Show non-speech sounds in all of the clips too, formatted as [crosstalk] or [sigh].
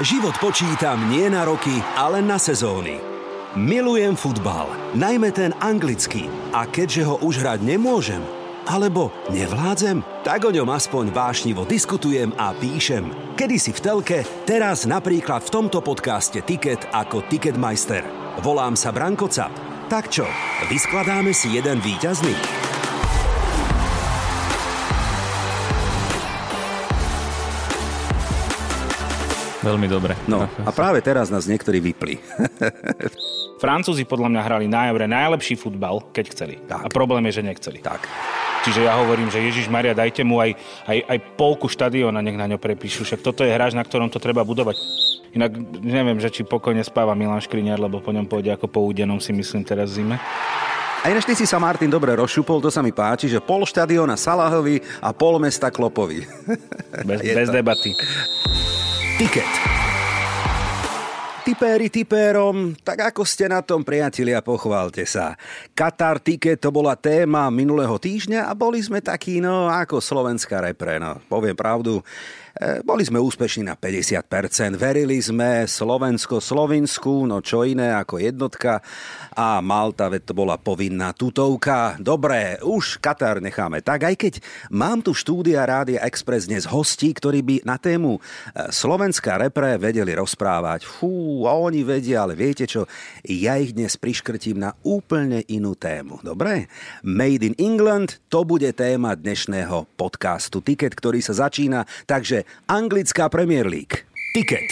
Život počítam nie na roky, ale na sezóny. Milujem futbal, najmä ten anglický. A keďže ho už hrať nemôžem, alebo nevládzem, tak o ňom aspoň vášnivo diskutujem a píšem. Kedy si v telke, teraz napríklad v tomto podcaste Ticket ako Ticketmeister. Volám sa Branko Cap. Tak čo, vyskladáme si jeden výťazný? Veľmi dobre. No [laughs] a práve teraz nás niektorí vypli. [laughs] Francúzi podľa mňa hrali na Eure najlepší futbal, keď chceli. Tak. A problém je, že nechceli. Tak. Čiže ja hovorím, že Ježiš Maria, dajte mu aj, aj, aj polku štadióna, nech na ňo prepíšu. Však toto je hráč, na ktorom to treba budovať. Inak neviem, že či pokojne spáva Milan Škriňar, lebo po ňom pôjde ako po údenom si myslím teraz zime. A ináč ty si sa, Martin, dobre rozšupol, to sa mi páči, že pol štadióna Salahovi a pol mesta Klopovi. Bez, [laughs] bez to. debaty. Ticket. Tipéri tipérom, tak ako ste na tom, priatelia, pochválte sa. Katar Ticket to bola téma minulého týždňa a boli sme takí, no, ako slovenská repre, no, poviem pravdu. E, Boli sme úspešní na 50%, verili sme Slovensko Slovinsku, no čo iné ako jednotka a Malta, veď to bola povinná tutovka. Dobre, už Katar necháme tak, aj keď mám tu štúdia Rádia Express dnes hostí, ktorí by na tému e, Slovenská repre vedeli rozprávať. Fú, a oni vedia, ale viete čo, ja ich dnes priškrtím na úplne inú tému. Dobre? Made in England, to bude téma dnešného podcastu Ticket, ktorý sa začína, takže anglická Premier League. Ticket.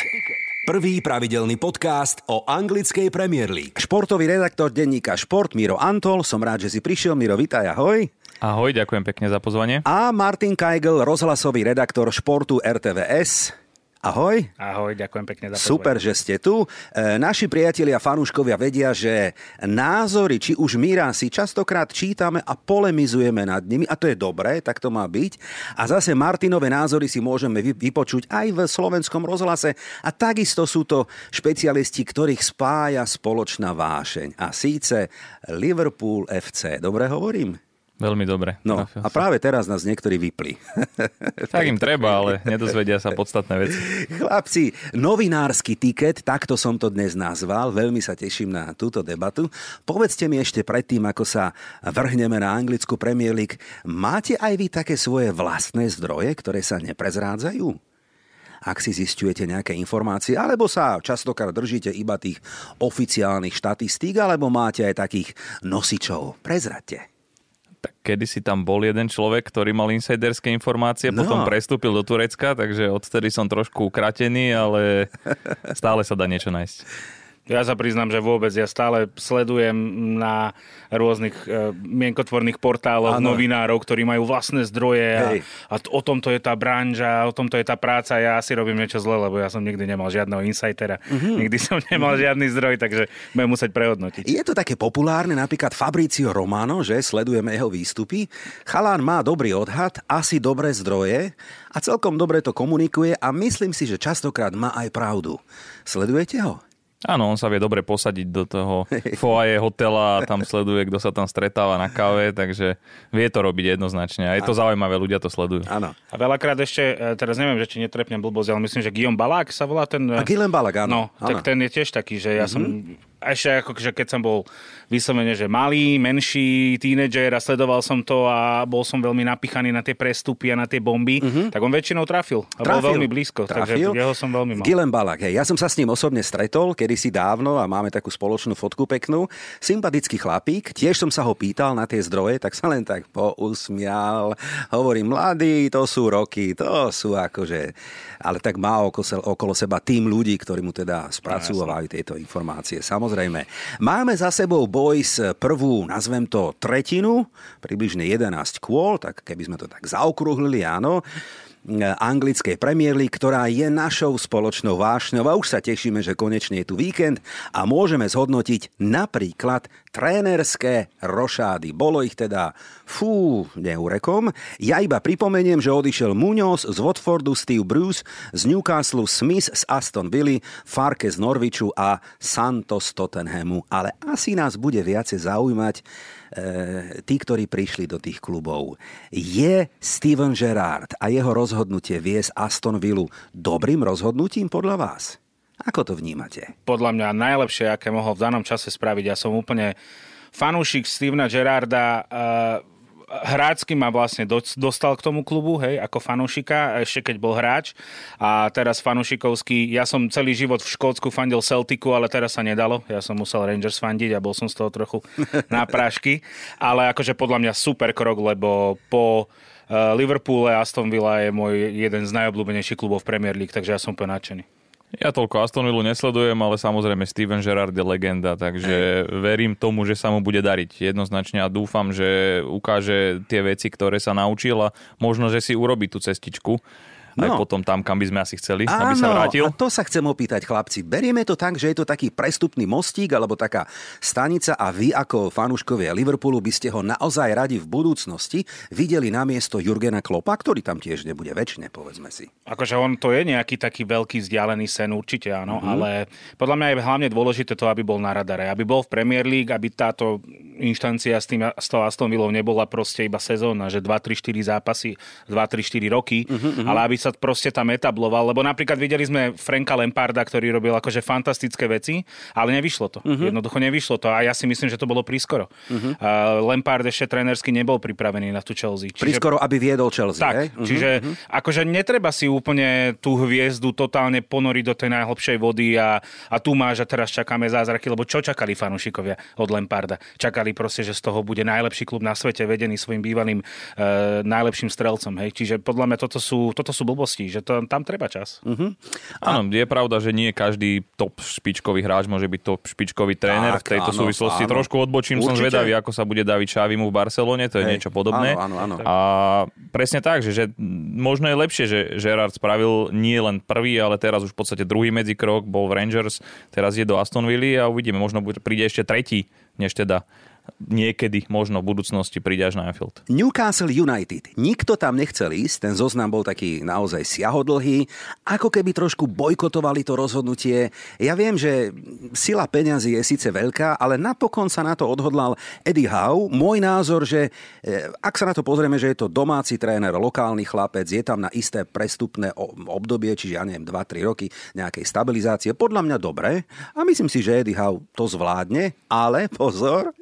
Prvý pravidelný podcast o anglickej Premier League. Športový redaktor denníka Šport Miro Antol, som rád, že si prišiel. Miro, vitaj, ahoj. Ahoj, ďakujem pekne za pozvanie. A Martin Kajgel, rozhlasový redaktor športu RTVS. Ahoj. Ahoj, ďakujem pekne za pozvanie. Super, že ste tu. E, naši priatelia, fanúškovia vedia, že názory, či už Míra, si častokrát čítame a polemizujeme nad nimi a to je dobré, tak to má byť. A zase Martinové názory si môžeme vy- vypočuť aj v slovenskom rozhlase a takisto sú to špecialisti, ktorých spája spoločná vášeň. A síce Liverpool FC. Dobre hovorím? Veľmi dobre. No a práve teraz nás niektorí vypli. [laughs] Tak im treba, ale nedozvedia sa podstatné veci. Chlapci, novinársky tiket, takto som to dnes nazval, veľmi sa teším na túto debatu. Povedzte mi ešte predtým, ako sa vrhneme na anglickú Premier League, máte aj vy také svoje vlastné zdroje, ktoré sa neprezrádzajú? Ak si zistujete nejaké informácie, alebo sa častokrát držíte iba tých oficiálnych štatistík, alebo máte aj takých nosičov. Prezradte. Tak kedysi tam bol jeden človek, ktorý mal insiderské informácie, No. potom prestúpil do Turecka, takže odtedy som trošku ukratený, ale stále sa dá niečo nájsť. Ja sa priznám, že vôbec. Ja stále sledujem na rôznych e, mienkotvorných portáloch Áno. novinárov, ktorí majú vlastné zdroje a, Hej. a t- o tomto je tá branža, o tomto je tá práca. Ja asi robím niečo zle, lebo ja som nikdy nemal žiadneho insidera. Mhm. Nikdy som nemal žiadny zdroj, takže budem musieť prehodnotiť. Je to také populárne, napríklad Fabricio Romano, že sledujeme jeho výstupy. Chalán má dobrý odhad, asi dobré zdroje a celkom dobre to komunikuje a myslím si, že častokrát má aj pravdu. Sledujete ho? Áno, on sa vie dobre posadiť do toho [laughs] foaje hotela a tam sleduje, kto sa tam stretáva na káve, takže vie to robiť jednoznačne. A je to zaujímavé, ľudia to sledujú. Áno. A veľakrát ešte, e, teraz neviem, že či netrepnem blbosť, ale myslím, že Guillaume Balák sa volá ten... A Guillaume Balak, áno. No, tak ten je tiež taký, že ja som... Ešte ako, že keď som bol vyslovene, že malý, menší tínedžer a sledoval som to a bol som veľmi napichaný na tie prestupy a na tie bomby, tak on väčšinou trafil. A bol veľmi blízko, Trafil. takže jeho som veľmi mal. Guillem Balak, hej. Ja som sa s ním osobne stretol kedysi dávno a máme takú spoločnú fotku peknú. Sympatický chlapík, tiež som sa ho pýtal na tie zdroje, tak sa len tak pousmial. Hovorím, mladí, to sú roky, to sú akože... Ale tak má okolo seba tým ľudí, ktorí mu teda spracúvajú tieto informácie. Samozrejme. Máme za sebou boys prvú, nazvem to tretinu, približne 11 kôl, tak keby sme to tak zaokrúhlili, áno anglickej Premier League, ktorá je našou spoločnou vášňou a už sa tešíme, že konečne je tu víkend a môžeme zhodnotiť napríklad trénerské rošády. Bolo ich teda, fú, neurekom. Ja iba pripomeniem, že odišiel Muñoz z Watfordu, Steve Bruce z Newcastle, Smith z Aston Villa, Farke z Norwichu a Santos Tottenhamu. Ale asi nás bude viacej zaujímať tí, ktorí prišli do tých klubov. Je Steven Gerrard a jeho rozhodnutie viesť Aston Villa dobrým rozhodnutím podľa vás? Ako to vnímate? Podľa mňa najlepšie, aké mohol v danom čase spraviť. Ja som úplne fanúšik Stevena Gerarda. Uh, hrácky ma vlastne dostal k tomu klubu, hej, ako fanúšika, ešte keď bol hráč. A teraz fanúšikovský, ja som celý život v Škótsku fandil Celticu, ale teraz sa nedalo. Ja som musel Rangers fandiť a bol som z toho trochu [laughs] na prášky. Ale akože podľa mňa super krok, lebo po eh, Liverpoole Aston Villa je môj jeden z najobľúbenejších klubov v Premier League, takže ja som úplne nadšený. Ja toľko Aston Villa nesledujem, ale samozrejme Steven Gerrard je legenda, takže verím tomu, že sa mu bude dariť jednoznačne a dúfam, že ukáže tie veci, ktoré sa naučil a možno, že si urobí tú cestičku aj no. potom tam, kam by sme asi chceli, Áno, aby sa vrátil. a to sa chcem opýtať, chlapci. Berieme to tak, že je to taký prestupný mostík alebo taká stanica a vy ako fanúškovia Liverpoolu by ste ho naozaj radi v budúcnosti videli na miesto Jurgena Klopa, ktorý tam tiež nebude väčšine, povedzme si. Akože on to je nejaký taký veľký vzdialený sen, určite áno, mm-hmm. ale podľa mňa je hlavne dôležité to, aby bol na radare, aby bol v Premier League, aby táto inštancia s, tým, s tou Aston Villou nebola proste iba sezóna, že 2, 3, 4 zápasy, 2, 3, 4 roky, mm-hmm. ale aby sa sa proste tam etabloval, lebo napríklad videli sme Franka Lemparda, ktorý robil akože fantastické veci, ale nevyšlo to. Uh-huh. Jednoducho nevyšlo to a ja si myslím, že to bolo prískoro. Uh-huh. Uh, Lampard ešte trénersky nebol pripravený na tú Chelsea. Čiže... Prískoro, aby viedol Chelsea. Tak, hej? Uh-huh. čiže uh-huh. akože netreba si úplne tú hviezdu totálne ponoriť do tej najhlbšej vody a, a tu máš a teraz čakáme zázraky, lebo čo čakali fanúšikovia od Lemparda? Čakali proste, že z toho bude najlepší klub na svete, vedený svojim bývalým uh, najlepším strelcom. Hej? Čiže podľa mňa toto sú, toto sú blbosti, že to, tam treba čas. Uh-huh. Áno, je pravda, že nie každý top špičkový hráč môže byť top špičkový tréner. Tak, v tejto áno, súvislosti áno. trošku odbočím, Určite. som zvedavý, ako sa bude David Šavimu v Barcelone, to je Hej. niečo podobné. Áno, áno, áno. A presne tak, že, že možno je lepšie, že Gerard spravil nie len prvý, ale teraz už v podstate druhý medzikrok, bol v Rangers, teraz je do Aston Villa a uvidíme, možno príde ešte tretí, než teda niekedy možno v budúcnosti príde až na Anfield. Newcastle United. Nikto tam nechcel ísť, ten zoznam bol taký naozaj siahodlhý, ako keby trošku bojkotovali to rozhodnutie. Ja viem, že sila peňazí je síce veľká, ale napokon sa na to odhodlal Eddie Howe. Môj názor, že e, ak sa na to pozrieme, že je to domáci tréner, lokálny chlapec, je tam na isté prestupné obdobie, čiže ja neviem, 2-3 roky nejakej stabilizácie, podľa mňa dobre. A myslím si, že Eddie Howe to zvládne, ale pozor,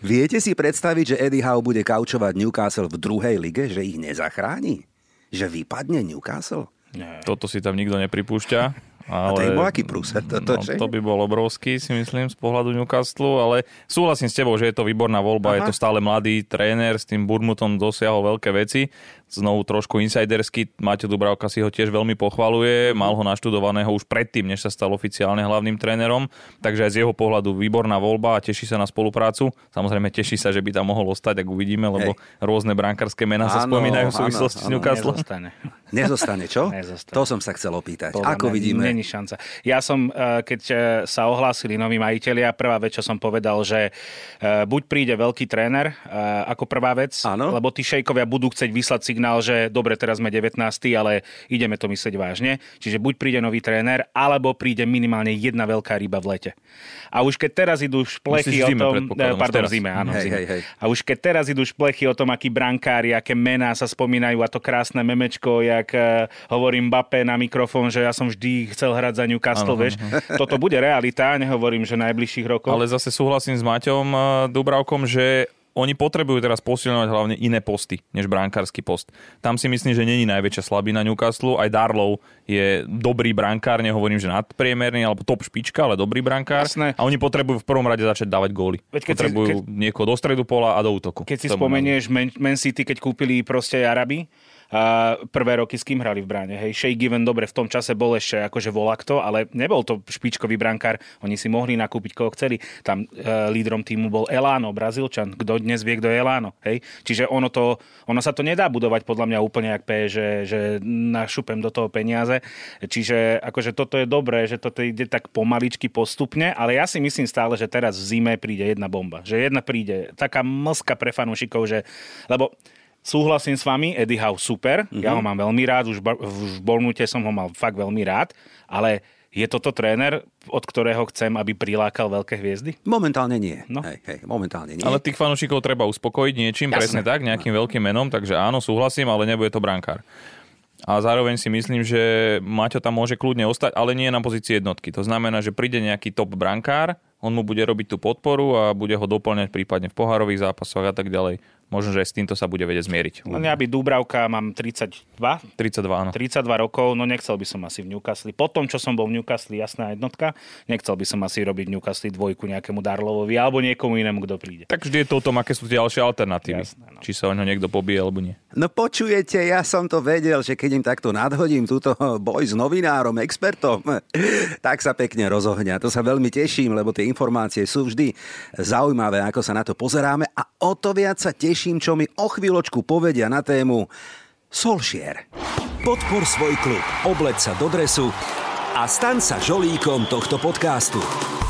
Viete si predstaviť, že Eddie Howe bude kaučovať Newcastle v druhej lige, že ich nezachráni? Že vypadne Newcastle? Nie. Toto si tam nikto nepripúšťa. Ale, a to je bol aký prúser toto, no, To by bol obrovský, si myslím, z pohľadu Newcastle, ale súhlasím s tebou, že je to výborná voľba, Aha. je to stále mladý tréner, s tým Burmutom dosiahol veľké veci znovu trošku insidersky, Maťo Dubravka si ho tiež veľmi pochvaluje, mal ho naštudovaného už predtým, než sa stal oficiálne hlavným trénerom, takže aj z jeho pohľadu výborná voľba a teší sa na spoluprácu. Samozrejme teší sa, že by tam mohol ostať, ak uvidíme, lebo Hej. rôzne brankarské mená sa spomínajú v súvislosti s Newcastle. Nezostane. [laughs] [laughs] Nezostane, čo? Nezostane. To som sa chcel opýtať. Podľa Ako vidíme? Není šanca. Ja som, eh, keď eh, sa ohlásili noví majiteľia, prvá vec, čo som povedal, že eh, buď príde veľký tréner ako prvá vec, ano. lebo tí šejkovia budú chcieť vyslať si signál, že dobre, teraz sme 19, ale ideme to myslieť vážne. Čiže buď príde nový tréner, alebo príde minimálne jedna veľká ryba v lete. A už keď teraz idú šplechy o tom... Eh, pardon, zime, áno, hej, zime. Hej, hej. A už keď teraz idú šplechy o tom, akí brankári, aké mená sa spomínajú a to krásne memečko, jak hovorím Bape na mikrofón, že ja som vždy chcel hrať za Newcastle, ano, vieš. Toto bude realita, nehovorím, že najbližších rokov. Ale zase súhlasím s Maťom uh, Dubravkom, že oni potrebujú teraz posilňovať hlavne iné posty, než bránkarský post. Tam si myslím, že není najväčšia slabina Newcastle. Aj Darlow je dobrý brankár, nehovorím, že nadpriemerný alebo top špička, ale dobrý brankár. Jasné. A oni potrebujú v prvom rade začať dávať góly. Veď keď potrebujú si, keď... niekoho do stredu pola a do útoku. Keď si spomenieš Man, Man City, keď kúpili proste Araby, prvé roky s kým hrali v bráne. Hej, Shea Given dobre v tom čase bol ešte akože volakto, ale nebol to špičkový brankár. Oni si mohli nakúpiť koho chceli. Tam e, lídrom týmu bol Elano, Brazílčan. Kto dnes vie, kto je Elano. Hej? Čiže ono, to, ono sa to nedá budovať podľa mňa úplne jak P, že, že našupem do toho peniaze. Čiže akože toto je dobré, že toto ide tak pomaličky postupne, ale ja si myslím stále, že teraz v zime príde jedna bomba. Že jedna príde taká mlska pre fanúšikov, že... Lebo Súhlasím s vami, Eddie Howe super, mm-hmm. ja ho mám veľmi rád, už v Bornute som ho mal fakt veľmi rád, ale Je toto tréner, od ktorého chcem, aby prilákal veľké hviezdy? Momentálne nie. No. Hej, hej, momentálne nie. Ale tých fanúšikov treba uspokojiť niečím, Jasné. presne tak, nejakým veľkým menom, takže áno, súhlasím, ale nebude to brankár. A zároveň si myslím, že Maťo tam môže kľudne ostať, ale nie na pozícii jednotky. To znamená, že príde nejaký top brankár, on mu bude robiť tú podporu a bude ho doplňať prípadne v pohárových zápasoch a tak ďalej. Možno, že aj s týmto sa bude vedieť zmieriť. Len ja by Dúbravka, mám 32, 32, áno. 32 rokov, no nechcel by som asi v Newcastle. Po tom, čo som bol v Newcastle, jasná jednotka, nechcel by som asi robiť v Newcastle dvojku nejakému Darlovovi alebo niekomu inému, kto príde. Tak vždy je to o tom, aké sú tie ďalšie alternatívy. Jasné, no. Či sa o ňo niekto pobije, alebo nie. No počujete, ja som to vedel, že keď im takto nadhodím túto boj s novinárom, expertom, [laughs] tak sa pekne rozohňa. To sa veľmi teším, lebo tie informácie sú vždy zaujímavé, ako sa na to pozeráme a o to viac sa teším, čo mi o chvíľočku povedia na tému Solšier. Podpor svoj klub, obleď sa do dresu a staň sa žolíkom tohto podcastu.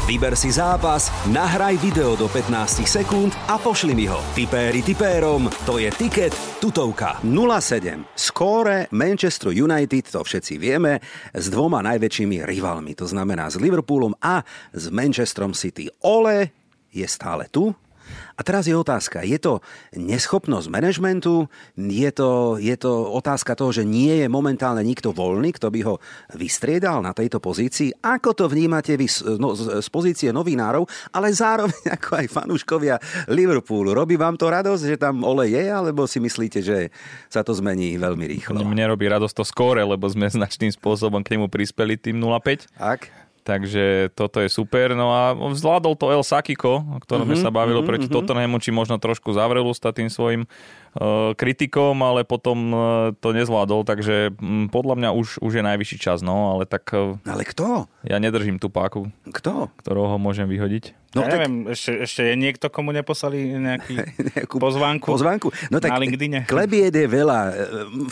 Vyber si zápas, nahraj video do 15 sekúnd a pošli mi ho. Tipéri tipérom, to je tiket tutovka. 0-7. Skóre Manchester United, to všetci vieme, s dvoma najväčšími rivalmi. To znamená s Liverpoolom a s Manchesterom City. Ole je stále tu, a teraz je otázka, je to neschopnosť manažmentu, je to, je to otázka toho, že nie je momentálne nikto voľný, kto by ho vystriedal na tejto pozícii. Ako to vnímate vy z, no, z, pozície novinárov, ale zároveň [laughs] ako aj fanúškovia Liverpoolu? Robí vám to radosť, že tam Ole je, alebo si myslíte, že sa to zmení veľmi rýchlo? Mne robí radosť to skóre, lebo sme [laughs] značným spôsobom k nemu prispeli tým 0,5. Ak? Takže toto je super. No a zvládol to El Sakiko, o ktorom mm-hmm, sa bavilo mm-hmm, proti Tottenhamu, či možno trošku zavrel ústa tým svojim uh, kritikom, ale potom uh, to nezvládol, takže um, podľa mňa už, už je najvyšší čas. No, ale tak uh, Ale kto? ja nedržím tú páku, Kto? ktorou ho môžem vyhodiť. No, ja tak- neviem, ešte, ešte je niekto, komu neposlali nejaký [laughs] Nejakú pozvánku? Pozvánku. No tak Na LinkedIne. Klebied je veľa. E,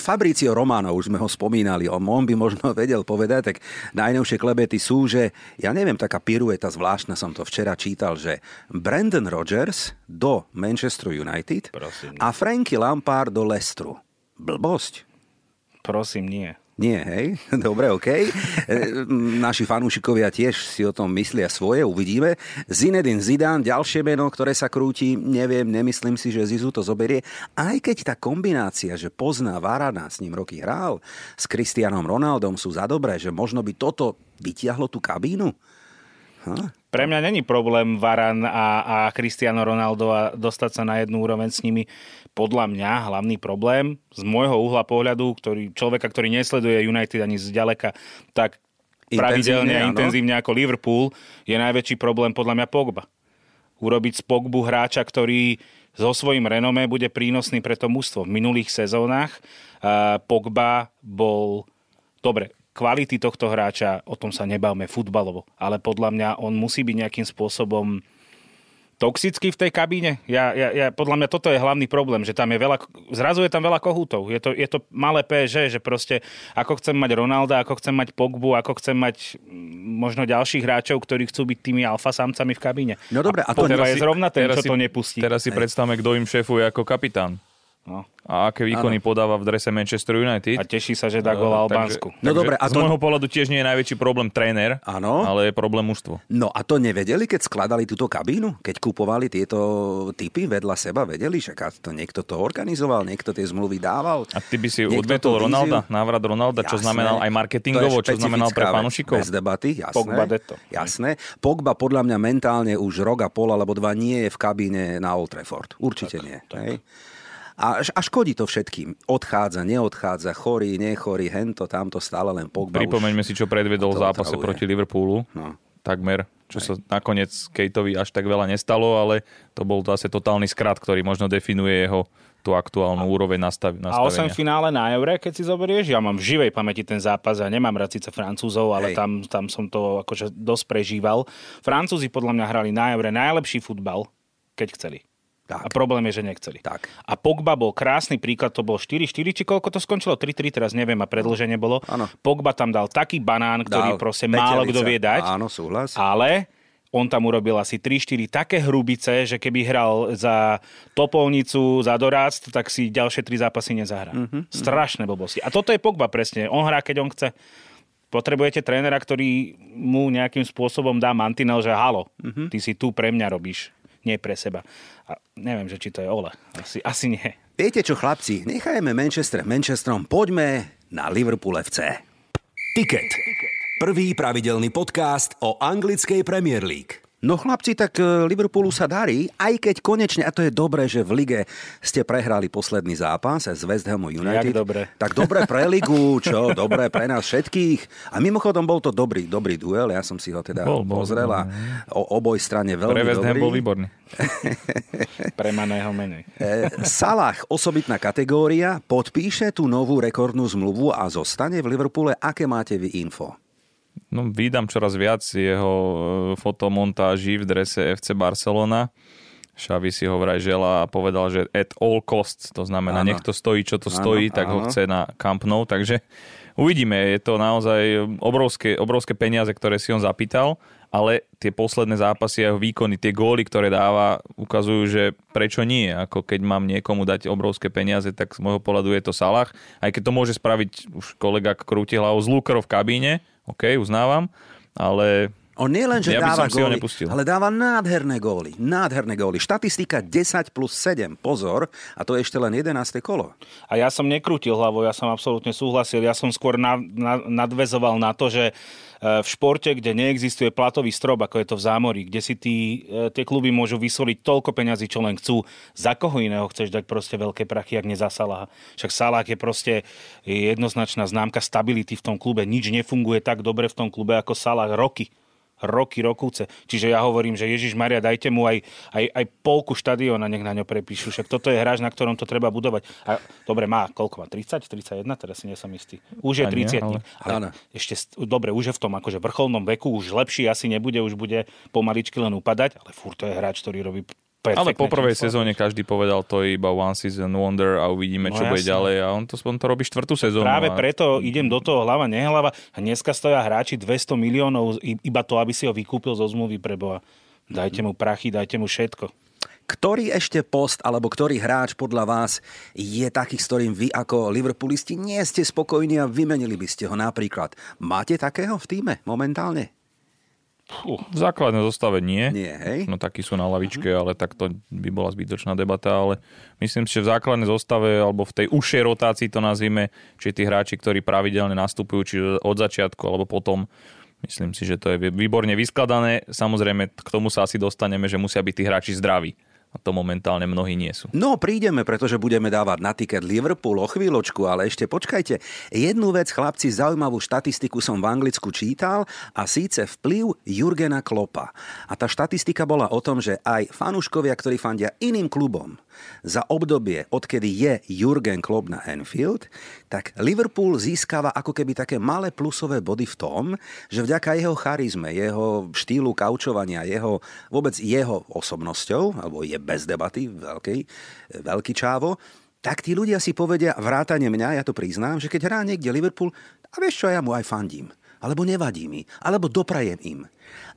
Fabricio Romano, už sme ho spomínali, on, on by možno [laughs] vedel povedať, tak najnovšie klebety sú, že ja neviem, taká pirueta zvláštna, som to včera čítal, že Brandon Rodgers do Manchester United Prosím. a Frankie Lampard do Leicesteru. Blbosť. Prosím, nie. Nie, hej? [laughs] Dobre, OK. E, Naši fanúšikovia tiež si o tom myslia svoje, uvidíme. Zinedine Zidane, ďalšie meno, ktoré sa krúti, neviem, nemyslím si, že Zizu to zoberie. Aj keď tá kombinácia, že pozná Varana, s ním roky hral, s Cristianom Ronaldom sú za dobré, že možno by toto vytiahlo tú kabínu. Ha? Pre mňa není problém Varan a, a Cristiano Ronaldo a dostať sa na jednu úroveň s nimi. Podľa mňa hlavný problém z môjho uhla pohľadu, ktorý, človeka, ktorý nesleduje United ani zďaleka, tak pravidelne a intenzívne ako Liverpool, je najväčší problém podľa mňa Pogba. Urobiť z Pogbu hráča, ktorý so svojím renomé bude prínosný pre to mužstvo. V minulých sezónach uh, Pogba bol... Dobre, kvality tohto hráča, o tom sa nebavme futbalovo, ale podľa mňa on musí byť nejakým spôsobom toxický v tej kabíne. Ja, ja, ja, podľa mňa toto je hlavný problém, že tam je veľa, zrazu je tam veľa kohútov. Je to, je to malé PSG, že proste ako chcem mať Ronalda, ako chcem mať Pogbu, ako chcem mať mm, možno ďalších hráčov, ktorí chcú byť tými alfa samcami v kabíne. No dobre, a to Pogba nie- je zrovna ten, teraz čo to nepustí. Teraz si predstavme, kto im šéfuje ako kapitán. No. A aké výkony podáva v drese Manchester United. A teší sa, že dá gól Eh, Albánsku. Takže, No takže dobre, a z to- môjho pohľadu tiež nie je najväčší problém tréner, Áno. ale je problém mužstvo. No a to nevedeli, keď skladali túto kabínu? Keď kupovali tieto typy vedľa seba? Vedeli, že to niekto to organizoval, niekto tie zmluvy dával? A ty by si odvetol? Ronalda, návrat Ronalda, čo Jasné. znamenal aj marketingovo, čo znamenal pre fanúšikov. Bez debaty, jasné. Pogba detto. Jasné. Pogba podľa mňa mentálne už rok a pol alebo dva nie je v kabíne na Old Trafford. Určite nie. Hej? A, a škodí to všetkým. Odchádza, neodchádza, chorý, nechorý, hento, tamto, stále len Pogba. Pripomeňme už... si, čo predvedol v zápase otravuje. proti Liverpoolu. No. Takmer, čo sa nakoniec Kateovi až tak veľa nestalo, ale to bol zase totálny skrat, ktorý možno definuje jeho tú aktuálnu úroveň nastav- A 8 nastavenia. finále na Eure, keď si zoberieš, ja mám v živej pamäti ten zápas a nemám rád síce Francúzov, ale Hej. tam, tam som to akože dosť prežíval. Francúzi podľa mňa hrali na Eure najlepší futbal, keď chceli. Tak. A problém je, že nechceli. Tak. A Pogba bol krásny príklad, to bol 4-4, či koľko to skončilo? 3-3, teraz neviem a predlženie bolo. Áno. Pogba tam dal taký banán, ktorý Dal. proste Petelica. málo kto vie dať. Áno, súhlas. Ale on tam urobil asi 3-4 také hrubice, že keby hral za Topolnicu, za Doráctv, tak si ďalšie tri zápasy nezahrá. Mm-hmm. Strašné blbosti. A toto je Pogba presne. On hrá, keď on chce. potrebujete trénera, ktorý mu nejakým spôsobom dá mantinel, že halo, uh-huh. ty si tu pre mňa robíš, nie pre seba. A neviem, že či to je Ole. Asi, asi nie. Viete čo, chlapci, nechajme Manchester Manchesterom, poďme na Liverpool FC. Ticket. Prvý pravidelný podcast o anglickej Premier League. No chlapci, tak e, Liverpoolu sa darí, aj keď konečne, a to je dobré, že v lige ste prehrali posledný zápas s West Hamu United. Jak dobre. Tak dobre pre ligu, čo? Dobre pre nás všetkých. A mimochodom bol to dobrý, dobrý duel, ja som si ho teda bol, bol, pozrel a o oboj strane veľmi pre West Ham bol výborný. [laughs] Premaného menej. E, Salah, osobitná kategória, podpíše tú novú rekordnú zmluvu a zostane v Liverpoole. Aké máte vy info? No, vydám čoraz viac jeho e, fotomontáží v drese FC Barcelona. Xavi si ho vraj žela a povedal, že at all costs, to znamená, ano. nech to stojí, čo to ano, stojí, tak ano. ho chce na Camp Nou, takže uvidíme, je to naozaj obrovské, obrovské peniaze, ktoré si on zapýtal, ale tie posledné zápasy a jeho výkony, tie góly, ktoré dáva, ukazujú, že prečo nie, ako keď mám niekomu dať obrovské peniaze, tak z môjho pohľadu je to Salah, aj keď to môže spraviť už kolega krúti hlavu z Lukerov v kabíne, OK, uznávam, ale on nie len, že ja dáva góly, ale dáva nádherné góly. Nádherné góly. Štatistika 10 plus 7. Pozor. A to je ešte len 11. kolo. A ja som nekrútil hlavou, ja som absolútne súhlasil. Ja som skôr na, na, nadvezoval na to, že e, v športe, kde neexistuje platový strop, ako je to v zámorí, kde si tí, e, tie kluby môžu vysoliť toľko peňazí, čo len chcú, za koho iného chceš dať proste veľké prachy, ak nie za Salaha. Však Salah je proste jednoznačná známka stability v tom klube. Nič nefunguje tak dobre v tom klube ako Salah roky roky, rokúce. Čiže ja hovorím, že Ježiš Maria, dajte mu aj, aj, aj polku štadióna, nech na ňo prepíšu. Však toto je hráč, na ktorom to treba budovať. A dobre, má koľko má? 30, 31? Teraz si nie som istý. Už je 30. Ale, ale ešte, dobre, už je v tom akože vrcholnom veku, už lepší asi nebude, už bude pomaličky len upadať, ale furt to je hráč, ktorý robí ale po prvej číslo. sezóne každý povedal, to je iba one season wonder a uvidíme, no, čo jasne. bude ďalej. A on to, on to robí štvrtú sezónu. Práve a... preto idem do toho hlava, nehlava. A dneska stoja hráči 200 miliónov iba to, aby si ho vykúpil zo zmluvy pre Boha. Dajte mu prachy, dajte mu všetko. Ktorý ešte post alebo ktorý hráč podľa vás je taký, s ktorým vy ako Liverpoolisti nie ste spokojní a vymenili by ste ho napríklad? Máte takého v týme momentálne? Fú, v základnej zostave nie. Nie, hej? No takí sú na lavičke, uh-huh. ale tak to by bola zbytočná debata, ale myslím si, že v základnej zostave alebo v tej užšej rotácii to nazvime, či tí hráči, ktorí pravidelne nastupujú, či od začiatku alebo potom, myslím si, že to je výborne vyskladané. Samozrejme, k tomu sa asi dostaneme, že musia byť tí hráči zdraví. A to momentálne mnohí nie sú. No, prídeme, pretože budeme dávať na tiket Liverpool o chvíľočku, ale ešte počkajte. Jednu vec, chlapci, zaujímavú štatistiku som v Anglicku čítal a síce vplyv Jurgena Klopa. A tá štatistika bola o tom, že aj fanúškovia, ktorí fandia iným klubom, za obdobie, odkedy je Jurgen Klopp na Anfield, tak Liverpool získava ako keby také malé plusové body v tom, že vďaka jeho charizme, jeho štýlu kaučovania, jeho, vôbec jeho osobnosťou, alebo je bez debaty, veľký, veľký čávo, tak tí ľudia si povedia, vrátane mňa, ja to priznám, že keď hrá niekde Liverpool, a vieš čo, ja mu aj fandím. Alebo nevadí mi, alebo doprajem im.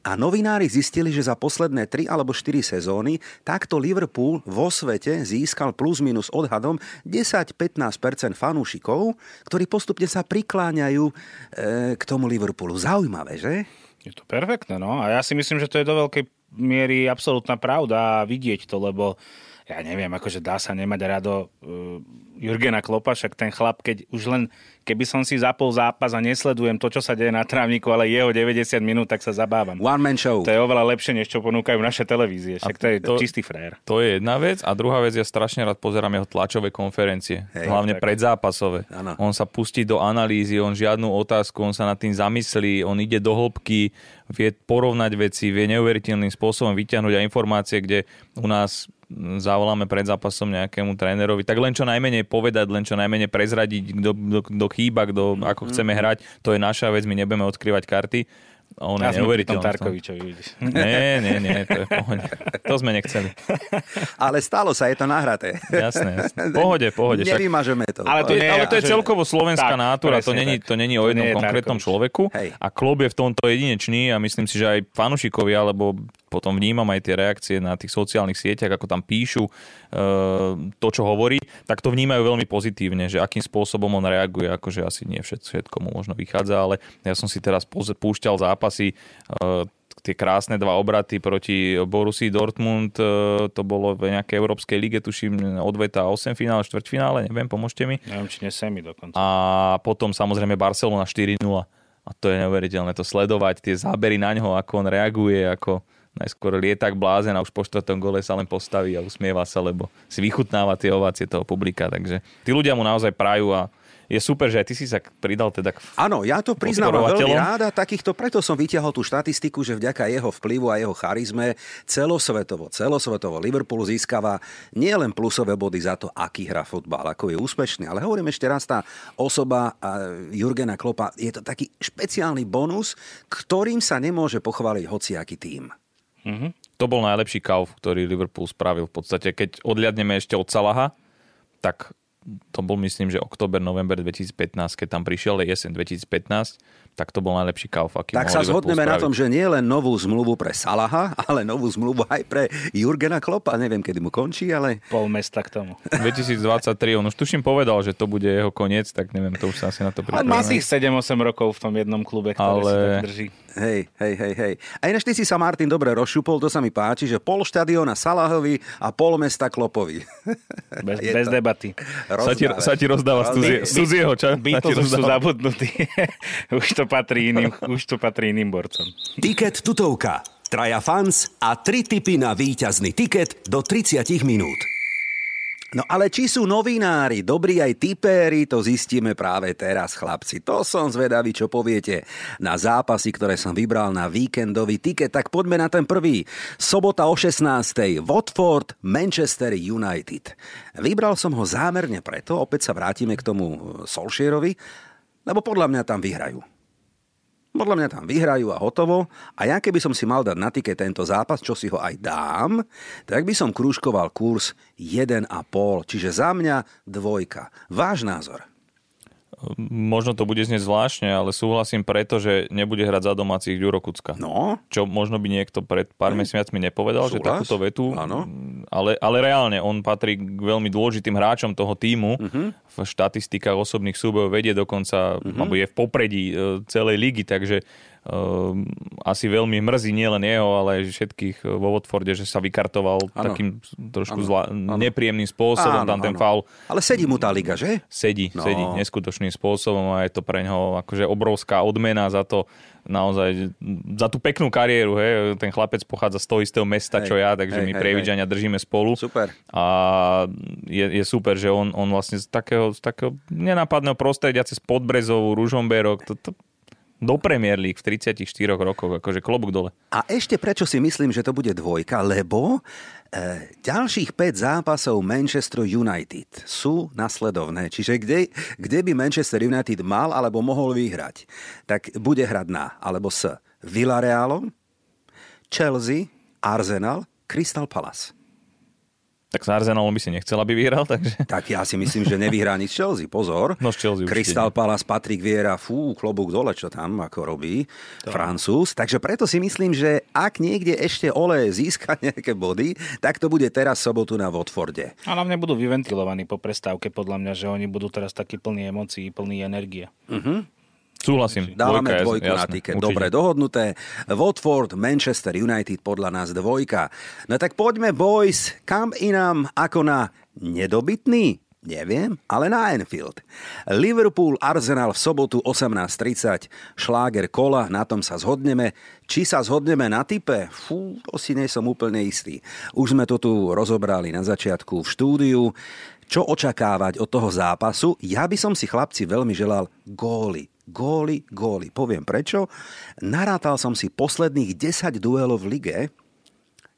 A novinári zistili, že za posledné 3 alebo 4 sezóny takto Liverpool vo svete získal plus minus odhadom 10-15% fanúšikov, ktorí postupne sa prikláňajú e, k tomu Liverpoolu. Zaujímavé, že? Je to perfektné, no. A ja si myslím, že to je do veľkej miery absolútna pravda a vidieť to, lebo ja neviem, akože dá sa nemať rado uh, Jurgena Klopa, však ten chlap, keď už len keby som si zapol zápas a nesledujem to, čo sa deje na trávniku, ale jeho 90 minút, tak sa zabávam. One man show. To je oveľa lepšie, než čo ponúkajú naše televízie. Však to je to, čistý frér. To je jedna vec. A druhá vec, ja strašne rád pozerám jeho tlačové konferencie. Hej, hlavne tak. predzápasové. Ano. On sa pustí do analýzy, on žiadnu otázku, on sa nad tým zamyslí, on ide do hĺbky, vie porovnať veci, vie neuveriteľným spôsobom vyťahnuť aj informácie, kde u nás zavoláme pred zápasom nejakému trénerovi, tak len čo najmenej povedať, len čo najmenej prezradiť, kto chýba, kto, ako mm-hmm. chceme hrať, to je naša vec, my nebudeme odkrývať karty. A on ja je neuveriteľný. Tarkovičovi, vidíš. Nie, nie, nie, to je pohode. To sme nechceli. [laughs] Ale stalo sa, je to nahraté. Jasné, jasné. Pohode, pohode. Nevymažeme to. Ale to, nie, ale to je celkovo slovenská tak, nátura, to není, to není o jednom konkrétnom človeku. Hej. A klub je v tomto jedinečný a myslím si, že aj fanušikovia, alebo potom vnímam aj tie reakcie na tých sociálnych sieťach, ako tam píšu e, to, čo hovorí, tak to vnímajú veľmi pozitívne, že akým spôsobom on reaguje, akože asi nie všetko mu možno vychádza, ale ja som si teraz púšťal zápasy e, tie krásne dva obraty proti Borussii Dortmund, e, to bolo v nejakej Európskej lige, tuším, odveta 8 finále, finále, neviem, pomôžte mi. Neviem, či nie semi dokonca. A potom samozrejme Barcelona 4-0. A to je neuveriteľné to sledovať, tie zábery na ňo, ako on reaguje, ako najskôr lietak blázen a už po štvrtom gole sa len postaví a usmieva sa, lebo si vychutnáva tie ovácie toho publika. Takže tí ľudia mu naozaj prajú a je super, že aj ty si sa pridal teda k Áno, ja to priznávam veľmi rád a takýchto, preto som vytiahol tú štatistiku, že vďaka jeho vplyvu a jeho charizme celosvetovo, celosvetovo Liverpool získava nielen plusové body za to, aký hrá futbal, ako je úspešný, ale hovorím ešte raz, tá osoba Jurgena Klopa je to taký špeciálny bonus, ktorým sa nemôže pochváliť hociaký tým. Mm-hmm. To bol najlepší kauf, ktorý Liverpool spravil. V podstate, keď odliadneme ešte od Salaha, tak to bol myslím, že október, november 2015, keď tam prišiel, jeseň 2015, tak to bol najlepší kauf, aký Tak sa zhodneme na tom, že nie len novú zmluvu pre Salaha, ale novú zmluvu aj pre Jurgena Klopa. Neviem, kedy mu končí, ale... Pol mesta k tomu. [laughs] 2023, on už tuším povedal, že to bude jeho koniec, tak neviem, to už sa asi na to pripravíme. má tých 7-8 rokov v tom jednom klube, ktorý ale... si tak drží. Hej, hej, hej, hej. A ináč ty si sa, Martin, dobre rozšupol, to sa mi páči, že pol štadiona Salahovi a pol mesta Klopovi. [laughs] Bez, bez debaty. Sa ti, sa ti rozdáva z cudzieho, čo? [laughs] Beatles už sú zabudnutí. [laughs] už to patrí iným, už to patrí iným borcom. Tiket tutovka. Traja fans a tri tipy na víťazný tiket do 30 minút. No ale či sú novinári, dobrí aj tipéri, to zistíme práve teraz, chlapci. To som zvedavý, čo poviete na zápasy, ktoré som vybral na víkendový tiket. Tak poďme na ten prvý. Sobota o 16. Watford, Manchester United. Vybral som ho zámerne preto, opäť sa vrátime k tomu Solšierovi, lebo podľa mňa tam vyhrajú. Podľa mňa tam vyhrajú a hotovo. A ja keby som si mal dať na tike tento zápas, čo si ho aj dám, tak by som krúžkoval kurz 1,5. Čiže za mňa dvojka. Váš názor? Možno to bude znieť zvláštne, ale súhlasím preto, že nebude hrať za domácich Juro Kucka. No. Čo možno by niekto pred pár mm. mesiacmi nepovedal, Súhlas? že takúto vetu. Áno. Ale, ale reálne, on patrí k veľmi dôležitým hráčom toho týmu. Mm-hmm. V štatistikách osobných súbojov vedie dokonca, mm-hmm. alebo je v popredí e, celej ligy, takže asi veľmi mrzí nielen jeho, ale aj všetkých eh, vo Watforde, že sa vykartoval ano. takým trošku ano. Zla, ano. nepríjemným spôsobom ano, tam ten faul. Ale sedí mu tá liga, že? Sedí, no. sedí neskutočným spôsobom a je to pre neho akože obrovská odmena za to, naozaj za tú peknú kariéru. Hej. Ten chlapec pochádza z toho istého mesta, hej, čo ja, takže hej, my prievidžania držíme spolu. Super. A je, je super, že on, on vlastne z takého, z takého nenápadného prostredia cez Podbrezovú, Ružomberok, to, to, do Premier League v 34 rokoch, akože klobúk dole. A ešte prečo si myslím, že to bude dvojka, lebo e, ďalších 5 zápasov Manchester United sú nasledovné. Čiže kde, kde by Manchester United mal alebo mohol vyhrať, tak bude hrať na alebo s Villarealom, Chelsea, Arsenal, Crystal Palace. Tak s Arsenalom by si nechcel, aby vyhral, takže... Tak ja si myslím, že nevyhrá nič Chelsea, pozor. No z Chelsea Crystal Palace, Patrick Viera, fú, klobúk dole, čo tam ako robí to. Francúz. Takže preto si myslím, že ak niekde ešte Ole získa [laughs] nejaké body, tak to bude teraz sobotu na Watforde. A mňa budú vyventilovaní po prestávke, podľa mňa, že oni budú teraz takí plní emócií, plní energie. Uh-huh. Súhlasím. Dávame dvojka, dvojku jasne, na tiket. Určite. Dobre dohodnuté. Watford, Manchester United podľa nás dvojka. No tak poďme, boys, kam inám ako na nedobytný? Neviem, ale na Anfield. Liverpool Arsenal v sobotu 18.30. Šláger kola, na tom sa zhodneme. Či sa zhodneme na type? Fú, to si nie som úplne istý. Už sme to tu rozobrali na začiatku v štúdiu. Čo očakávať od toho zápasu? Ja by som si chlapci veľmi želal góly góly, góly. Poviem prečo. Narátal som si posledných 10 duelov v lige,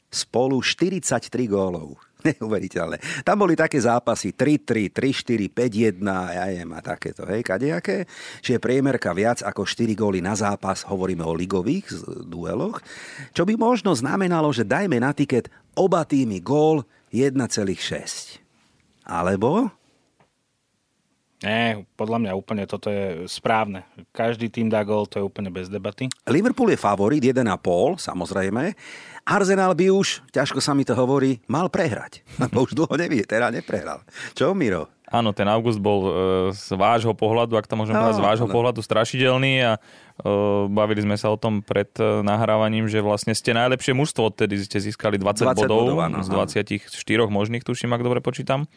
spolu 43 gólov. [laughs] Neuveriteľné. Tam boli také zápasy 3-3, 3-4, 5-1, ja jem a takéto, hej, kadejaké. Čiže priemerka viac ako 4 góly na zápas, hovoríme o ligových dueloch, čo by možno znamenalo, že dajme na tiket oba týmy gól 1,6. Alebo Nie, podľa mňa úplne toto je správne. Každý tým dá gol, to je úplne bez debaty. Liverpool je favorit 1,5, samozrejme. Arsenal by už, ťažko sa mi to hovorí, mal prehrať. [laughs] Lebo už dlho nevie, teda neprehral. Čo, Miro? Áno, ten august bol e, z vášho pohľadu, ak to môžem no, povedať, z vášho no. pohľadu strašidelný a e, bavili sme sa o tom pred e, nahrávaním, že vlastne ste najlepšie mužstvo, odtedy ste získali 20, 20 bodov, bodov áno, z 24 možných, tuším, ak dobre počítam.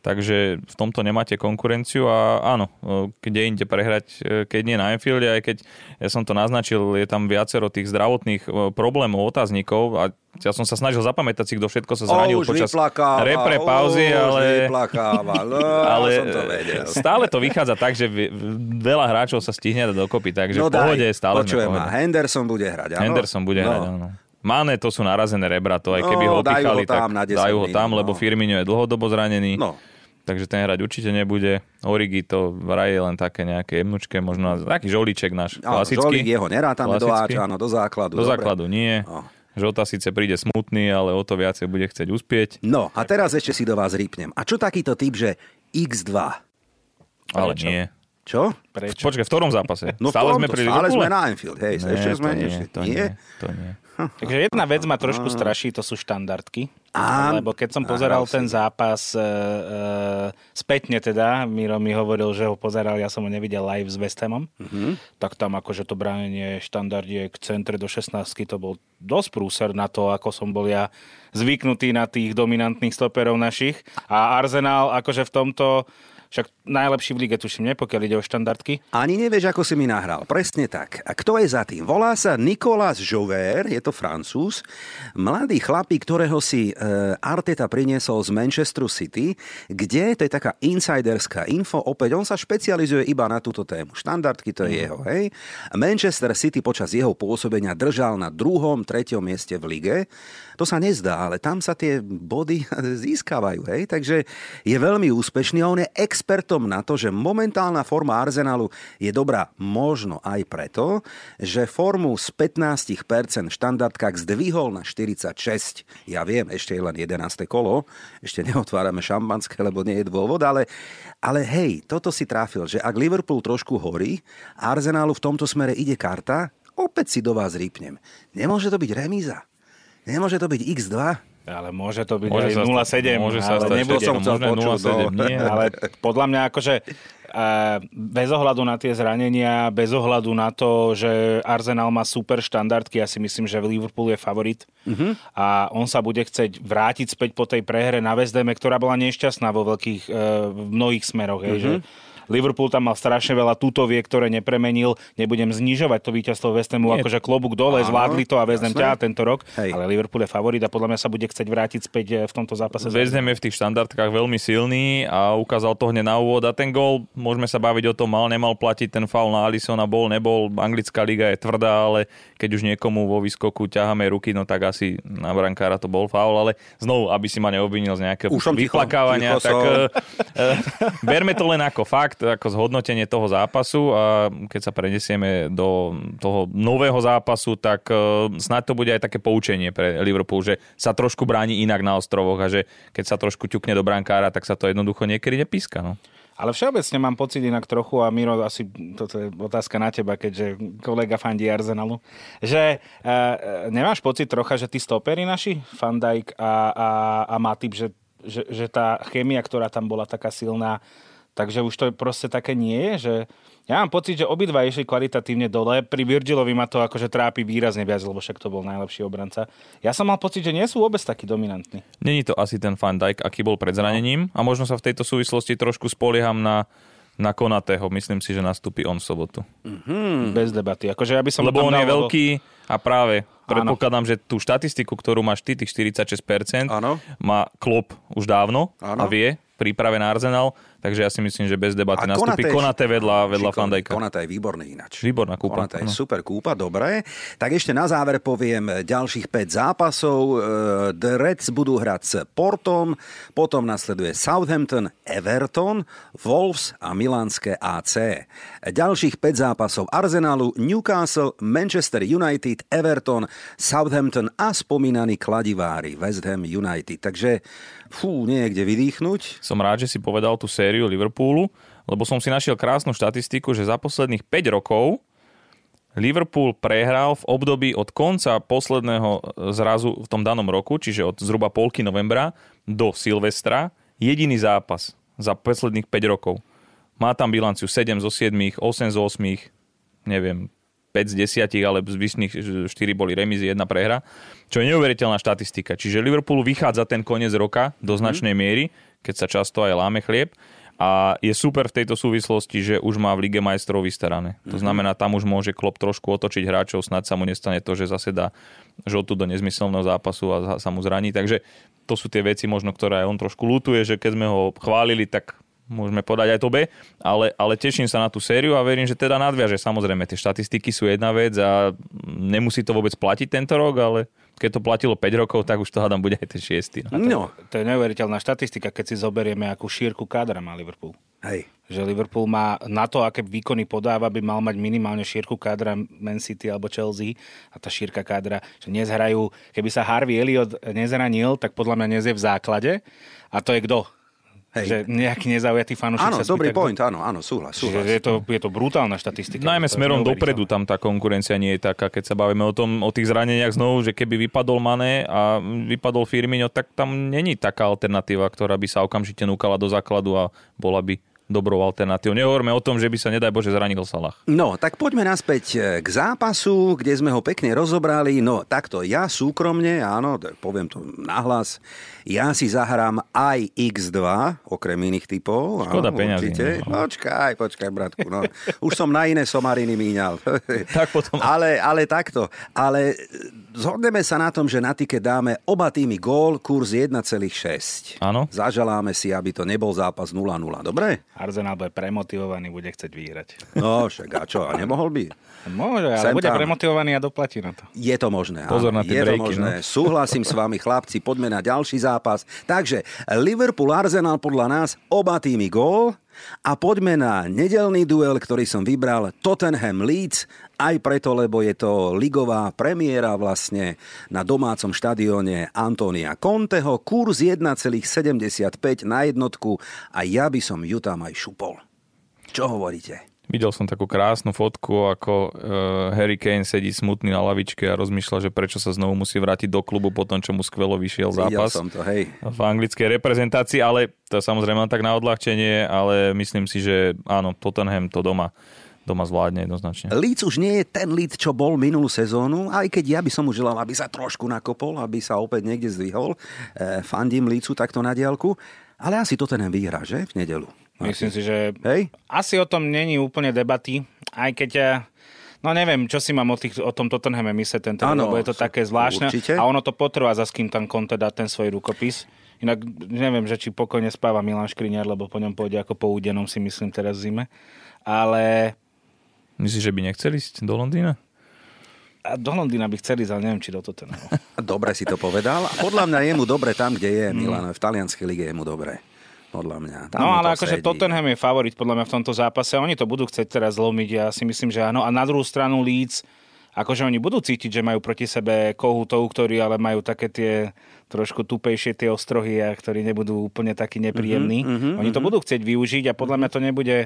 Takže v tomto nemáte konkurenciu a áno, kde inde prehrať, keď nie na Enfielde, aj keď ja som to naznačil, je tam viacero tých zdravotných problémov, otáznikov a ja som sa snažil zapamätať si, kto všetko sa zranil oh, počas repre pauzy, ale, no, [laughs] ale to stále to vychádza tak, že veľa hráčov sa stihne dokopy, takže no v pohode daj, stále počujem ma, Henderson bude hrať, áno? Henderson bude no. hrať, áno. Mane to sú narazené rebra, to aj keby no, ho pichali, tak dajú ho tam, no. lebo Firmino je dlhodobo zranený. No takže ten hrať určite nebude. Origi to vraj je len také nejaké jemnučké, možno taký žolíček náš klasický. Žolík jeho nerátame do áč, áno, do základu. Do dobre. základu nie. No. Žota síce príde smutný, ale o to viacej bude chcieť uspieť. No a teraz ešte si do vás rýpnem. A čo takýto typ, že X2? Ale Prečo? nie. Čo? Prečo? Počkaj, v ktorom zápase? No stále sme pri Stále sme na Anfield, hej, nie, ešte sme to nie, to nie, to nie. Takže jedna vec ma trošku straší, to sú štandardky. A, lebo keď som pozeral ten zápas e, e, spätne teda, Miro mi hovoril, že ho pozeral, ja som ho nevidel live s West Hamom, mm-hmm. tak tam akože to bránenie štandardiek k centre do 16 to bol dosť prúser na to, ako som bol ja zvyknutý na tých dominantných stoperov našich. A Arsenal akože v tomto však najlepší v lige, tuším, ne, pokiaľ ide o štandardky. Ani nevieš, ako si mi nahral. Presne tak. A kto je za tým? Volá sa Nicolas Jover, je to francúz, mladý chlapík, ktorého si e, Arteta priniesol z Manchesteru City, kde, to je taká insiderská info, opäť on sa špecializuje iba na túto tému. Štandardky to je mm. jeho, hej. Manchester City počas jeho pôsobenia držal na druhom, treťom mieste v lige. To sa nezdá, ale tam sa tie body [laughs] získavajú, hej. Takže je veľmi úspešný a on je ex expertom na to, že momentálna forma Arsenalu je dobrá možno aj preto, že formu z 15% v štandardkách zdvihol na 46. Ja viem, ešte je len 11. kolo, ešte neotvárame šampanské, lebo nie je dôvod, ale, ale hej, toto si trafil, že ak Liverpool trošku horí, Arsenalu v tomto smere ide karta, opäť si do vás rýpnem. Nemôže to byť remíza. Nemôže to byť X2, ale môže to byť môže aj 0,7. Môže sa stať. Nebude, som chcel počuť, 0,7. Nie, [laughs] ale podľa mňa akože bez ohľadu na tie zranenia, bez ohľadu na to, že Arsenal má super štandardky, ja si myslím, že Liverpool je favorit uh-huh. a on sa bude chcieť vrátiť späť po tej prehre na West ktorá bola nešťastná vo veľkých, e, v mnohých smeroch. Uh-huh. že Liverpool tam mal strašne veľa tutoviek, ktoré nepremenil. Nebudem znižovať to víťazstvo West Hamu, akože klobúk dole, Áno, zvládli to a West Ham ťa tento rok. Hej. Ale Liverpool je favorit a podľa mňa sa bude chcieť vrátiť späť eh, v tomto zápase. West Ham je v tých štandardkách veľmi silný a ukázal to hneď na úvod a ten gól, môžeme sa baviť o tom, mal, nemal platiť ten faul na Alisona, bol, nebol. Anglická liga je tvrdá, ale keď už niekomu vo výskoku ťaháme ruky, no tak asi na brankára to bol faul, ale znovu, aby si ma neobvinil z nejakého vyplakávania, tak uh, berme to len ako fakt, ako zhodnotenie hodnotenie toho zápasu a keď sa prenesieme do toho nového zápasu, tak e, snáď to bude aj také poučenie pre Liverpool, že sa trošku bráni inak na ostrovoch a že keď sa trošku ťukne do brankára, tak sa to jednoducho niekedy nepíska. No. Ale všeobecne mám pocit inak trochu, a Miro, asi toto je otázka na teba, keďže kolega fandí Arsenalu, že e, nemáš pocit trocha, že tí stopery naši, Van Dijk a, a, a Matip, že, že, že tá chémia, ktorá tam bola taká silná, Takže už to proste také nie je, že ja mám pocit, že obidva išli kvalitatívne dole. Pri Virgilovi ma to akože trápi výrazne viac, lebo však to bol najlepší obranca. Ja som mal pocit, že nie sú vôbec takí dominantní. Není to asi ten Van Dijk, aký bol pred zranením a možno sa v tejto súvislosti trošku spolieham na na Konatého. Myslím si, že nastúpi on v sobotu. Mm-hmm. Bez debaty. Akože ja by som Lebo on je veľký a práve predpokladám, že tú štatistiku, ktorú máš ty, tých 46%, ano. má Klop už dávno ano. a vie príprave na Arsenal takže ja si myslím, že bez debaty a nastúpi Konate vedľa, vedľa Fandajka. Konate je výborný ináč. Výborná kúpa. Konate je no. super kúpa, dobre. Tak ešte na záver poviem ďalších 5 zápasov. E, The Reds budú hrať s Portom, potom nasleduje Southampton, Everton, Wolves a Milánske AC. Ďalších 5 zápasov Arsenalu, Newcastle, Manchester United, Everton, Southampton a spomínaní kladivári West Ham United. Takže fú, nie je kde vydýchnuť. Som rád, že si povedal tú sériu Liverpoolu lebo som si našiel krásnu štatistiku, že za posledných 5 rokov Liverpool prehral v období od konca posledného zrazu v tom danom roku, čiže od zhruba polky novembra do Silvestra, jediný zápas za posledných 5 rokov. Má tam bilanciu 7 zo 7, 8 zo 8, neviem, 5 z 10, ale z vyšných 4 boli remízy, jedna prehra, čo je neuveriteľná štatistika. Čiže Liverpool vychádza ten koniec roka do mhm. značnej miery, keď sa často aj láme chlieb a je super v tejto súvislosti, že už má v Lige majstrov vystarané. To mhm. znamená, tam už môže Klop trošku otočiť hráčov, snad sa mu nestane to, že zase dá žltu do nezmyselného zápasu a sa mu zraní. Takže to sú tie veci možno, ktoré aj on trošku lutuje, že keď sme ho chválili, tak môžeme podať aj to B, ale, ale teším sa na tú sériu a verím, že teda nadviaže. Samozrejme, tie štatistiky sú jedna vec a nemusí to vôbec platiť tento rok, ale keď to platilo 5 rokov, tak už to hádam bude aj ten 6. No. no. To je neuveriteľná štatistika, keď si zoberieme, akú šírku kádra má Liverpool. Hej. Že Liverpool má na to, aké výkony podáva, by mal mať minimálne šírku kádra Man City alebo Chelsea a tá šírka kádra, že dnes hrajú, keby sa Harvey Elliot nezranil, tak podľa mňa dnes je v základe a to je kto? Hej. Že nejaký nezaujatý fanúšik Áno, sa dobrý point, áno, áno, súhlas. súhlas. je, to, je to brutálna štatistika. Najmä smerom dopredu tam tá konkurencia nie je taká, keď sa bavíme o tom, o tých zraneniach znovu, že keby vypadol Mané a vypadol Firmino, tak tam není taká alternatíva, ktorá by sa okamžite núkala do základu a bola by dobrou alternatívou. Nehovorme o tom, že by sa nedaj Bože zranil Salah. No, tak poďme naspäť e, k zápasu, kde sme ho pekne rozobrali. No, takto, ja súkromne, áno, poviem to nahlas, ja si zahrám aj X2, okrem iných typov. Škoda peňazí. No. Počkaj, počkaj, bratku. No. Už som na iné somariny míňal. [laughs] tak potom. Ale, ale takto. Ale zhodneme sa na tom, že na tike dáme oba týmy gól, kurz 1,6. Áno. Zaželáme si, aby to nebol zápas 0-0. Dobre? Arsenal bude premotivovaný, bude chcieť vyhrať. No, však a čo, a nemohol by? Môže, ale Sem bude tam. premotivovaný a doplatí na to. Je to možné. Pozor na tie Je breaky, to možné. No. Súhlasím s vami, chlapci, poďme na ďalší zápas. Takže Liverpool-Arsenal podľa nás oba týmy gól. A poďme na nedelný duel, ktorý som vybral Tottenham Leeds, aj preto, lebo je to ligová premiéra vlastne na domácom štadióne Antonia Conteho, kurz 1,75 na jednotku a ja by som ju tam aj šupol. Čo hovoríte? Videl som takú krásnu fotku, ako uh, Harry Kane sedí smutný na lavičke a rozmýšľa, že prečo sa znovu musí vrátiť do klubu po tom, čo mu skvelo vyšiel zápas. som to, hej. V anglickej reprezentácii, ale to samozrejme tak na odľahčenie, ale myslím si, že áno, Tottenham to doma doma zvládne jednoznačne. Líc už nie je ten Líc, čo bol minulú sezónu, aj keď ja by som mu želal, aby sa trošku nakopol, aby sa opäť niekde zdvihol. E, fandím Lícu takto na diálku, ale asi to ten vyhrá, že? V nedelu. Myslím si, že Hej? asi o tom není úplne debaty, aj keď ja No neviem, čo si mám o, tých, o tom Tottenhame mysleť tento ano, lebo je to také zvláštne. Určite. A ono to potrvá, za kým tam Conte dá ten svoj rukopis. Inak neviem, že či pokojne spáva Milan Škriňar, lebo po ňom pôjde ako po údenom si myslím teraz v zime. Ale... Myslíš, že by nechceli ísť do Londýna? A do Londýna by chceli, ale neviem, či do Tottenhamu. [laughs] Dobre si to povedal. A podľa mňa je mu dobre tam, kde je Milan. V talianskej lige je mu dobre podľa mňa. Tam no ale akože Tottenham je favorit podľa mňa v tomto zápase. Oni to budú chcieť teraz zlomiť, ja si myslím, že áno. A na druhú stranu Leeds, akože oni budú cítiť, že majú proti sebe kohutov, ktorí ale majú také tie trošku tupejšie tie ostrohy a ktorí nebudú úplne takí nepríjemní. Mm-hmm, oni to mm-hmm. budú chcieť využiť a podľa mňa to nebude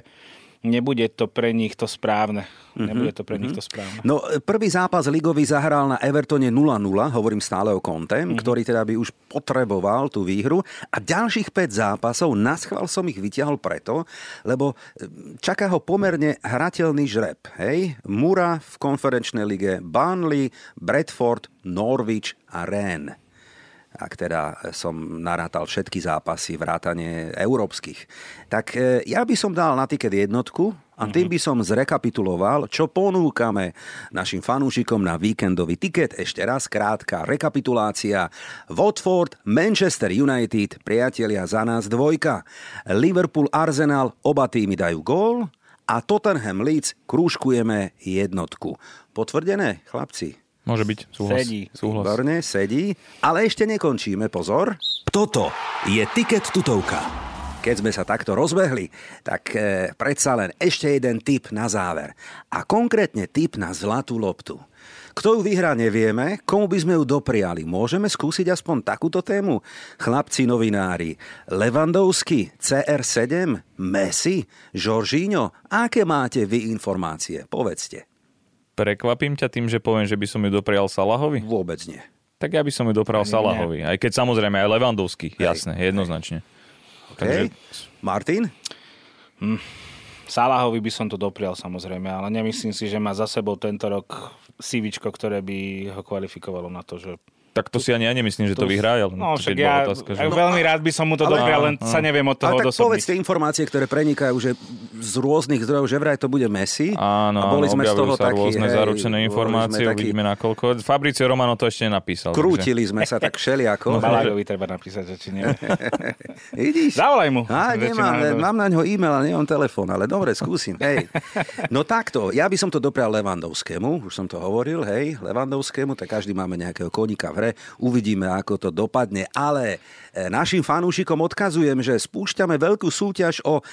nebude to pre nich to správne. Mm-hmm. Nebude to pre mm-hmm. nich to správne. No, prvý zápas ligový zahral na Evertone 0-0, hovorím stále o Conte, mm-hmm. ktorý teda by už potreboval tú výhru. A ďalších 5 zápasov, na schvál som ich vyťahol preto, lebo e, čaká ho pomerne hrateľný žreb. Hej? Mura v konferenčnej lige, Burnley, Bradford, Norwich a Rennes ak teda som narátal všetky zápasy, vrátane európskych. Tak e, ja by som dal na tiket jednotku a tým by som zrekapituloval, čo ponúkame našim fanúšikom na víkendový tiket. Ešte raz krátka rekapitulácia. Watford, Manchester United, priatelia za nás dvojka. Liverpool, Arsenal, oba týmy dajú gól a Tottenham Leeds krúžkujeme jednotku. Potvrdené, chlapci? Môže byť, súhlas. Sedí. Súhlas. Výborne, sedí. Ale ešte nekončíme, pozor. Toto je Tiket tutovka. keď sme sa takto rozbehli, tak e, predsa len ešte jeden tip na záver. A konkrétne tip na zlatú loptu. Kto ju vyhrá, nevieme. Komu by sme ju dopriali? Môžeme skúsiť aspoň takúto tému? Chlapci novinári, Levandovský, CR7, Messi, Žoržíňo, aké máte vy informácie? Povedzte. Prekvapím ťa tým, že poviem, že by som ju doprial Salahovi? Vôbec nie. Tak ja by som ju doprial Salahovi. Aj keď samozrejme aj Levandovský, jasné, jednoznačne. Okay. Takže... Martin? Hm. Salahovi by som to doprial samozrejme, ale nemyslím si, že má za sebou tento rok CVčko, ktoré by ho kvalifikovalo na to, že tak to si ani ja nemyslím, že to, to vyhrá. Ale no, však ja otázka, že... veľmi rád by som mu to ale, doprial, len sa neviem od toho ale tak povedz tie informácie, ktoré prenikajú že z rôznych zdrojov, že vraj to bude Messi. Áno, a boli sme z toho sa takí, rôzne hej, zaručené informácie, taký... uvidíme nakoľko. Fabricio Romano to ešte nenapísal. Krútili takže... sme sa tak všeliako. No, Balágovi treba napísať, že či nie. [laughs] Vidíš? Zavolaj mu. Á, nemám, mám na ňo e-mail a nemám telefón, ale dobre, skúsim. Hej. No takto, ja by som to doprial Levandovskému, už som to hovoril, hej, Levandovskému, tak každý máme nejakého koníka v Uvidíme uvidíme, ako to dopadne. Ale e, našim fanúšikom odkazujem, že spúšťame veľkú súťaž o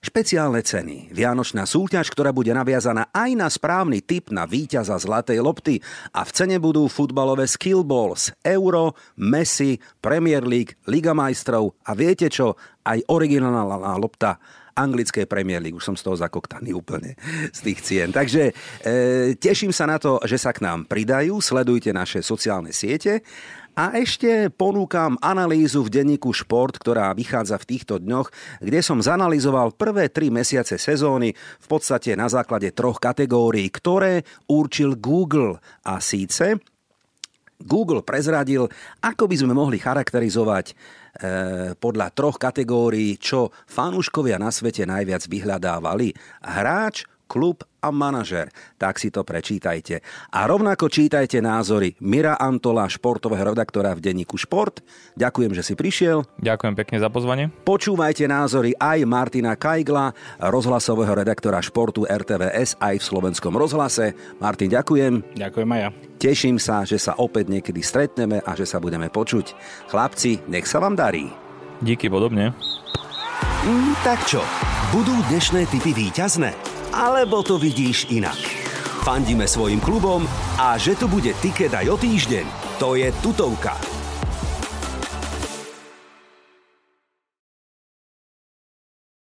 Špeciálne ceny. Vianočná súťaž, ktorá bude naviazaná aj na správny typ na víťaza Zlatej lopty a v cene budú futbalové skillballs, Euro, Messi, Premier League, Liga majstrov a viete čo, aj originálna lopta anglickej Premier League. Už som z toho zakoktaný úplne [laughs] z tých cien. Takže e, teším sa na to, že sa k nám pridajú. Sledujte naše sociálne siete a ešte ponúkam analýzu v denníku Šport, ktorá vychádza v týchto dňoch, kde som zanalizoval prvé tri mesiace sezóny v podstate na základe troch kategórií, ktoré určil Google. A síce Google prezradil, ako by sme mohli charakterizovať podľa troch kategórií, čo fanúškovia na svete najviac vyhľadávali. Hráč, klub a manažer. Tak si to prečítajte. A rovnako čítajte názory Mira Antola, športového redaktora v denníku Šport. Ďakujem, že si prišiel. Ďakujem pekne za pozvanie. Počúvajte názory aj Martina Kajgla, rozhlasového redaktora športu RTVS aj v slovenskom rozhlase. Martin, ďakujem. Ďakujem aj ja. Teším sa, že sa opäť niekedy stretneme a že sa budeme počuť. Chlapci, nech sa vám darí. Díky podobne. Mm, tak čo, budú dnešné typy výťazné? Alebo to vidíš inak? Fandíme svojim klubom a že tu bude tiket aj o týždeň, to je tutovka.